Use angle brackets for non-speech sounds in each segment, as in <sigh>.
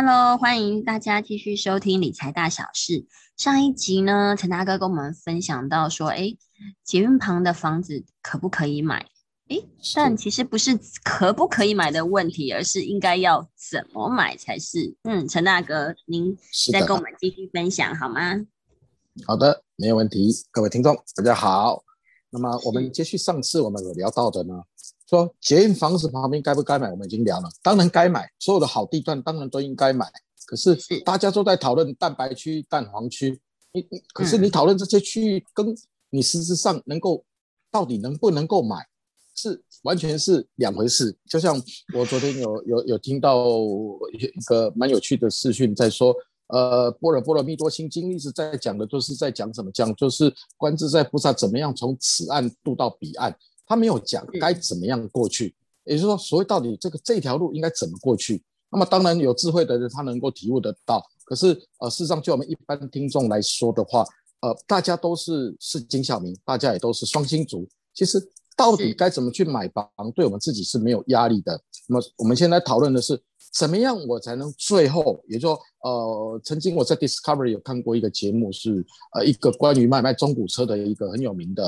Hello，欢迎大家继续收听理财大小事。上一集呢，陈大哥跟我们分享到说，哎，捷运旁的房子可不可以买？哎，但其实不是可不可以买的问题，而是应该要怎么买才是。嗯，陈大哥，您再跟我们继续分享好吗？好的，没有问题。各位听众，大家好。那么我们接续上次我们有聊到的呢，说捷运房子旁边该不该买，我们已经聊了，当然该买，所有的好地段当然都应该买。可是大家都在讨论蛋白区、蛋黄区，你你，可是你讨论这些区域，跟你实质上能够到底能不能够买？是完全是两回事。就像我昨天有有有听到一个蛮有趣的视讯，在说，呃，波若波罗蜜多心经一直在讲的，就是在讲什么？讲就是观自在菩萨怎么样从此岸渡到彼岸，他没有讲该怎么样过去。也就是说，所谓到底这个这条路应该怎么过去？那么当然有智慧的人他能够体悟得到。可是呃，事实上就我们一般听众来说的话，呃，大家都是是金小明，大家也都是双星族，其实。到底该怎么去买房，对我们自己是没有压力的。那么我们现在讨论的是，怎么样我才能最后，也就说，呃，曾经我在 Discovery 有看过一个节目，是呃一个关于买卖中古车的一个很有名的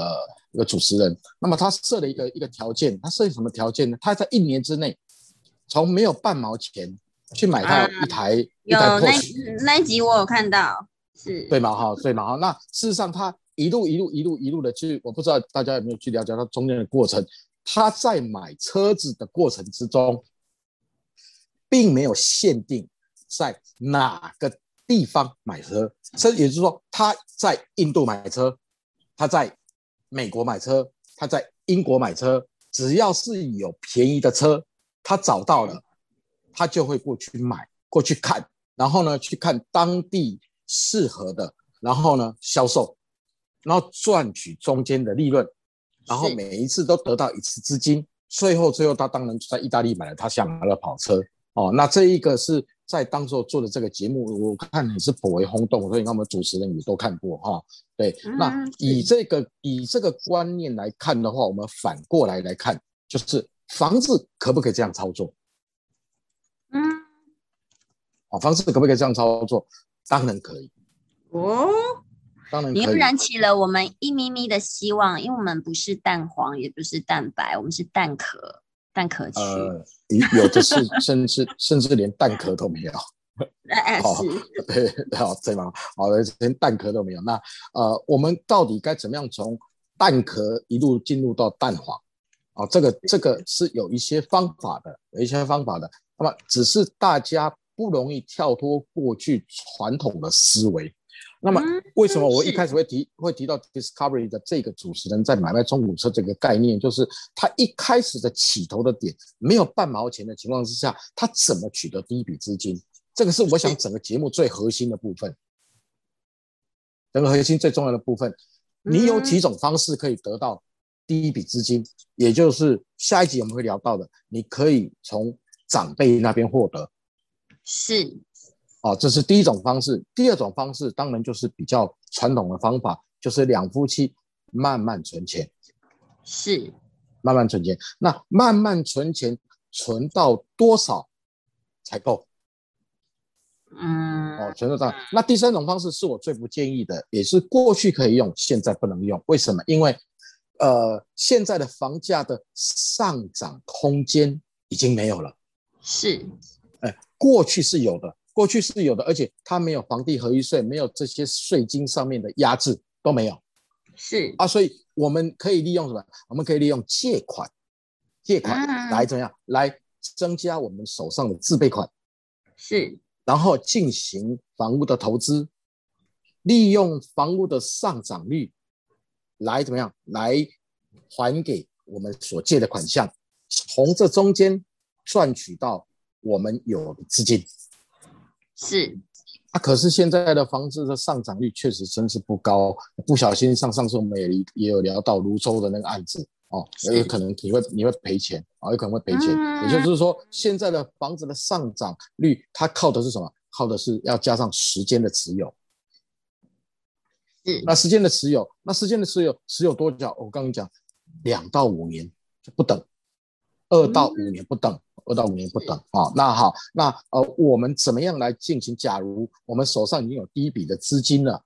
一个主持人。那么他设了一个一个条件，他设什么条件呢？他在一年之内，从没有半毛钱去买到一台一台破。那那集我有看到，是对嘛？哈，对嘛？哈，那事实上他。一路一路一路一路的去，我不知道大家有没有去了解他中间的过程。他在买车子的过程之中，并没有限定在哪个地方买车，这也就是说，他在印度买车，他在美国买车，他在英国买车，只要是有便宜的车，他找到了，他就会过去买，过去看，然后呢，去看当地适合的，然后呢，销售。然后赚取中间的利润，然后每一次都得到一次资金，最后最后他当然就在意大利买了他想要的跑车哦。那这一个是在当时做的这个节目，我看也是颇为轰动，所以我们主持人也都看过哈。对，那以这个以这个观念来看的话，我们反过来来看，就是房子可不可以这样操作？嗯，哦，房子可不可以这样操作？当然可以。哦。你又燃起了我们一咪咪的希望，因为我们不是蛋黄，也不是蛋白，我们是蛋壳，蛋壳区。呃，有的是，<laughs> 甚至甚至连蛋壳都没有。<laughs> 哎，是，<laughs> 对，好，对吗？好的，连蛋壳都没有。那呃，我们到底该怎么样从蛋壳一路进入到蛋黄？啊，这个这个是有一些方法的，有一些方法的。那么，只是大家不容易跳脱过去传统的思维。那么，为什么我一开始会提会提到 Discovery 的这个主持人在买卖中古车这个概念？就是他一开始的起头的点没有半毛钱的情况之下，他怎么取得第一笔资金？这个是我想整个节目最核心的部分，整个核心最重要的部分。你有几种方式可以得到第一笔资金？也就是下一集我们会聊到的，你可以从长辈那边获得。是。哦，这是第一种方式。第二种方式当然就是比较传统的方法，就是两夫妻慢慢存钱，是慢慢存钱。那慢慢存钱，存到多少才够？嗯，哦，存到这那第三种方式是我最不建议的，也是过去可以用，现在不能用。为什么？因为呃，现在的房价的上涨空间已经没有了。是，哎，过去是有的。过去是有的，而且它没有房地合一税，没有这些税金上面的压制都没有，是啊，所以我们可以利用什么？我们可以利用借款，借款来怎么样？来增加我们手上的自备款，是，然后进行房屋的投资，利用房屋的上涨率来怎么样？来还给我们所借的款项，从这中间赚取到我们有的资金。是，啊，可是现在的房子的上涨率确实真是不高。不小心上上次我们也也有聊到泸州的那个案子哦，有可能你会你会赔钱啊，有可能会赔钱。也就是说，现在的房子的上涨率，它靠的是什么？靠的是要加上时间的持有。嗯，那时间的持有，那时间的持有，持有多久？我刚刚讲，两到五年就不等，二到五年不等。二到五年不等啊。那好，那呃，我们怎么样来进行？假如我们手上已经有第一笔的资金了，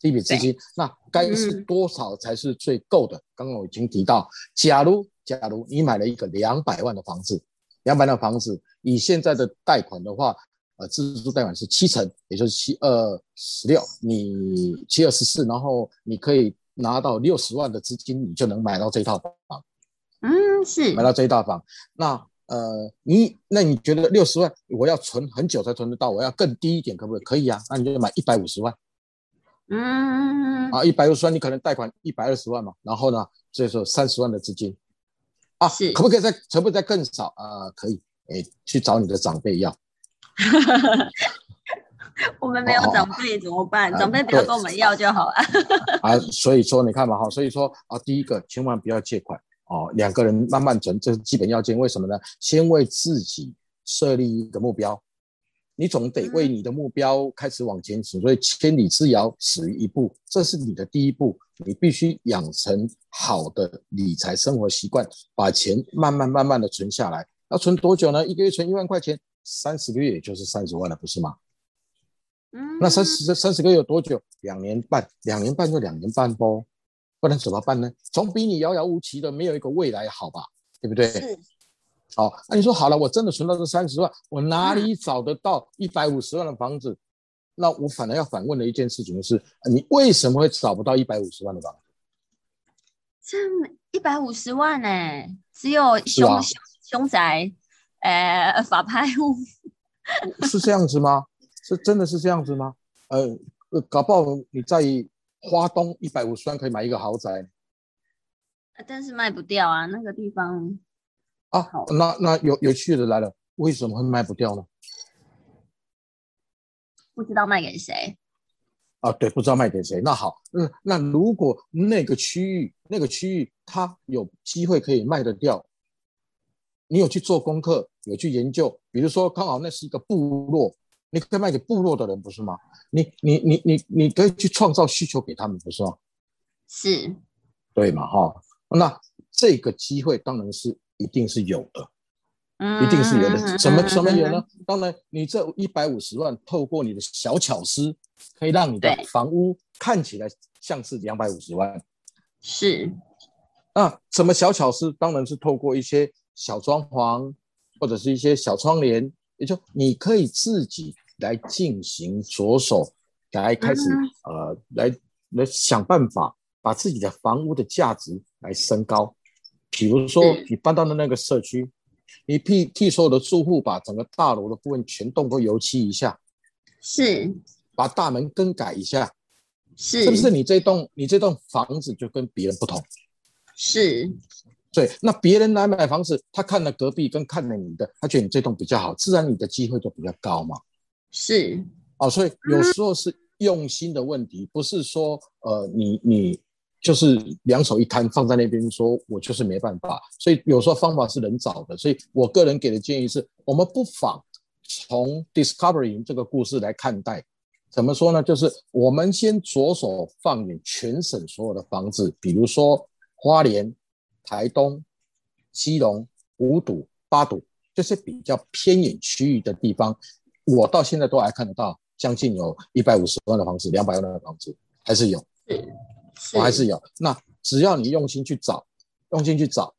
第一笔资金，那该是多少才是最够的？刚刚我已经提到，假如假如你买了一个两百万的房子，两百万的房子，以现在的贷款的话，呃，自住贷款是七成，也就是七二十六，你七二十四，然后你可以拿到六十万的资金，你就能买到这套房。嗯，是买到这一套房。那呃，你那你觉得六十万我要存很久才存得到？我要更低一点可不可以？可以啊，那你就买一百五十万。嗯，啊，一百五十万你可能贷款一百二十万嘛，然后呢，所以说三十万的资金啊，是可不可以再可不可以再更少啊？可以，哎，去找你的长辈要。<laughs> 我们没有长辈怎么办？长辈不要跟我们要就好了。<laughs> 啊，所以说你看嘛哈，所以说啊，第一个千万不要借款。哦，两个人慢慢存，这是基本要件。为什么呢？先为自己设立一个目标，你总得为你的目标开始往前行。所以千里之遥，始于一步，这是你的第一步。你必须养成好的理财生活习惯，把钱慢慢慢慢的存下来。要存多久呢？一个月存一万块钱，三十个月也就是三十万了，不是吗？嗯，那三十三十个月有多久？两年半，两年半就两年半不？不然怎么办呢？总比你遥遥无期的没有一个未来好吧？对不对？是。好，那你说好了，我真的存到这三十万，我哪里找得到一百五十万的房子？那我反而要反问的一件事情是：你为什么会找不到一百五十万的房子？这一百五十万呢？只有凶凶宅，呃，法拍屋，是这样子吗？是真的是这样子吗？呃，搞不好你在。花东一百五十万可以买一个豪宅，但是卖不掉啊，那个地方啊，那那有有趣的来了，为什么会卖不掉呢？不知道卖给谁啊？对，不知道卖给谁。那好，嗯，那如果那个区域那个区域它有机会可以卖得掉，你有去做功课，有去研究，比如说刚好那是一个部落。你可以卖给部落的人，不是吗？你你你你你可以去创造需求给他们，不是吗？是，对嘛？哈，那这个机会当然是一定是有的，一定是有的。什么什么有呢？当然，你这一百五十万，透过你的小巧思，可以让你的房屋看起来像是两百五十万。是。那什么小巧思？当然是透过一些小装潢，或者是一些小窗帘，也就你可以自己。来进行着手，来开始呃，来来想办法把自己的房屋的价值来升高。比如说，你搬到的那个社区，你替替所有的住户把整个大楼的部分全动都油漆一下，是，把大门更改一下，是，是不是你这栋你这栋房子就跟别人不同？是，对。那别人来买房子，他看了隔壁跟看了你的，他觉得你这栋比较好，自然你的机会就比较高嘛。是哦，所以有时候是用心的问题，不是说呃，你你就是两手一摊放在那边，说我就是没办法。所以有时候方法是人找的。所以我个人给的建议是，我们不妨从 Discovery 这个故事来看待。怎么说呢？就是我们先着手放眼全省所有的房子，比如说花莲、台东、基隆、五堵、八堵这些比较偏远区域的地方。我到现在都还看得到，将近有一百五十万的房子，两百万的房子还是有，是，我还是有。那只要你用心去找，用心去找，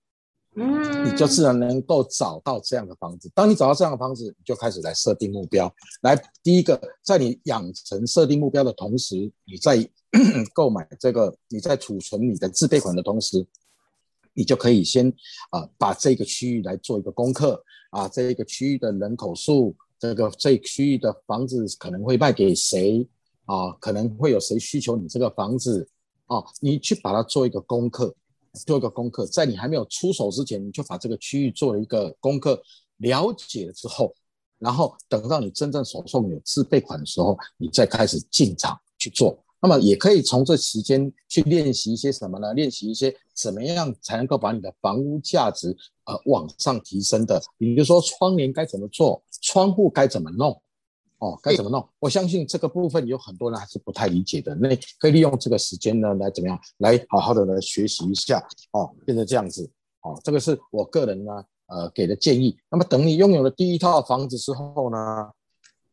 嗯，你就自然能够找到这样的房子。当你找到这样的房子，你就开始来设定目标。来，第一个，在你养成设定目标的同时，你在 <coughs> 购买这个，你在储存你的自备款的同时，你就可以先啊，把这个区域来做一个功课啊，这一个区域的人口数。这个这区域的房子可能会卖给谁啊？可能会有谁需求你这个房子啊？你去把它做一个功课，做一个功课，在你还没有出手之前，你就把这个区域做了一个功课，了解了之后，然后等到你真正手上有自备款的时候，你再开始进场去做。那么也可以从这时间去练习一些什么呢？练习一些怎么样才能够把你的房屋价值呃往上提升的。比如说窗帘该怎么做，窗户该怎么弄，哦，该怎么弄？我相信这个部分有很多人还是不太理解的。那可以利用这个时间呢，来怎么样，来好好的来学习一下哦，变成这样子哦。这个是我个人呢呃给的建议。那么等你拥有了第一套房子之后呢，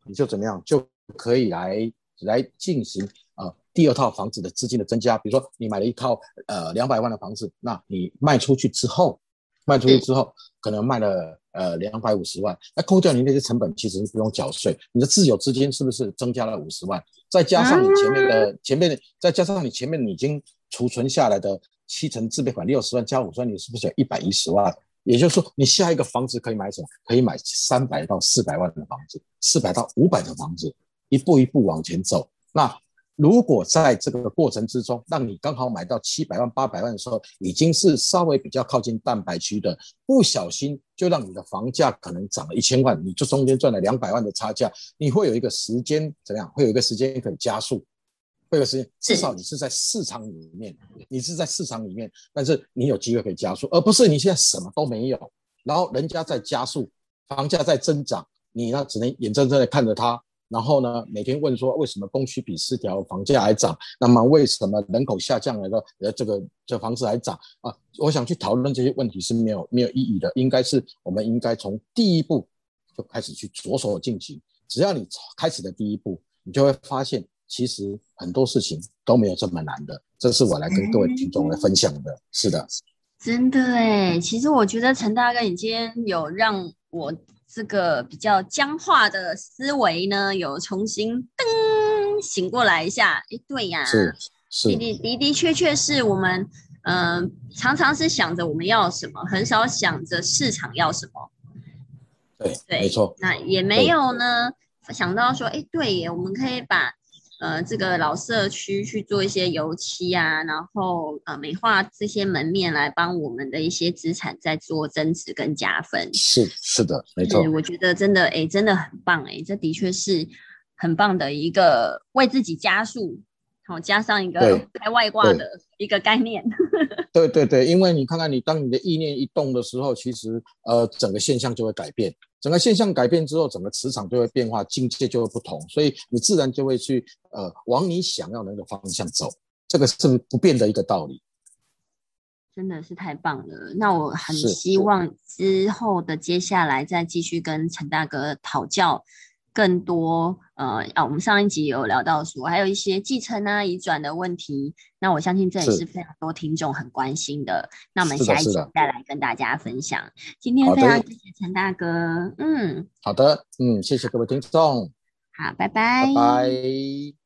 你就怎么样就可以来来进行呃第二套房子的资金的增加。比如说你买了一套呃两百万的房子，那你卖出去之后，卖出去之后可能卖了呃两百五十万，那扣掉你那些成本，其实不用缴税，你的自有资金是不是增加了五十万？再加上你前面的前面的，再加上你前面已经储存下来的七成自备款六十万加五十万，你是不是有一百一十万？也就是说，你下一个房子可以买什么？可以买三百到四百万的房子，四百到五百的房子，一步一步往前走。那如果在这个过程之中，让你刚好买到七百万、八百万的时候，已经是稍微比较靠近蛋白区的，不小心就让你的房价可能涨了一千万，你就中间赚了两百万的差价，你会有一个时间怎么样？会有一个时间可以加速，会有时间，至少你是在市场里面，你是在市场里面，但是你有机会可以加速，而不是你现在什么都没有，然后人家在加速，房价在增长，你呢只能眼睁睁的看着它。然后呢，每天问说为什么供需比失调，房价还涨？那么为什么人口下降了的呃这个这房子还涨啊？我想去讨论这些问题是没有没有意义的，应该是我们应该从第一步就开始去着手进行。只要你开始的第一步，你就会发现其实很多事情都没有这么难的。这是我来跟各位听众来分享的。是的，真的哎，其实我觉得陈大哥，你今天有让我。这个比较僵化的思维呢，有重新噔醒过来一下。哎，对呀，是是的的的确确是我们，嗯，常常是想着我们要什么，很少想着市场要什么。对，没错。那也没有呢，想到说，哎，对耶，我们可以把。呃，这个老社区去做一些油漆啊，然后呃美化这些门面，来帮我们的一些资产在做增值跟加分。是是的，没错。我觉得真的哎，真的很棒哎，这的确是很棒的一个为自己加速，好加上一个开外挂的一个概念。<laughs> 对对对，因为你看看你当你的意念一动的时候，其实呃整个现象就会改变。整个现象改变之后，整个磁场就会变化，境界就会不同，所以你自然就会去呃往你想要的那个方向走，这个是不变的一个道理。真的是太棒了，那我很希望之后的接下来再继续跟陈大哥讨教。更多呃啊，我们上一集有聊到说，还有一些继承啊、移转的问题。那我相信这也是非常多听众很关心的。那我们下一集再来跟大家分享。今天非常谢谢陈大哥，嗯，好的，嗯，谢谢各位听众，好，拜拜，拜拜。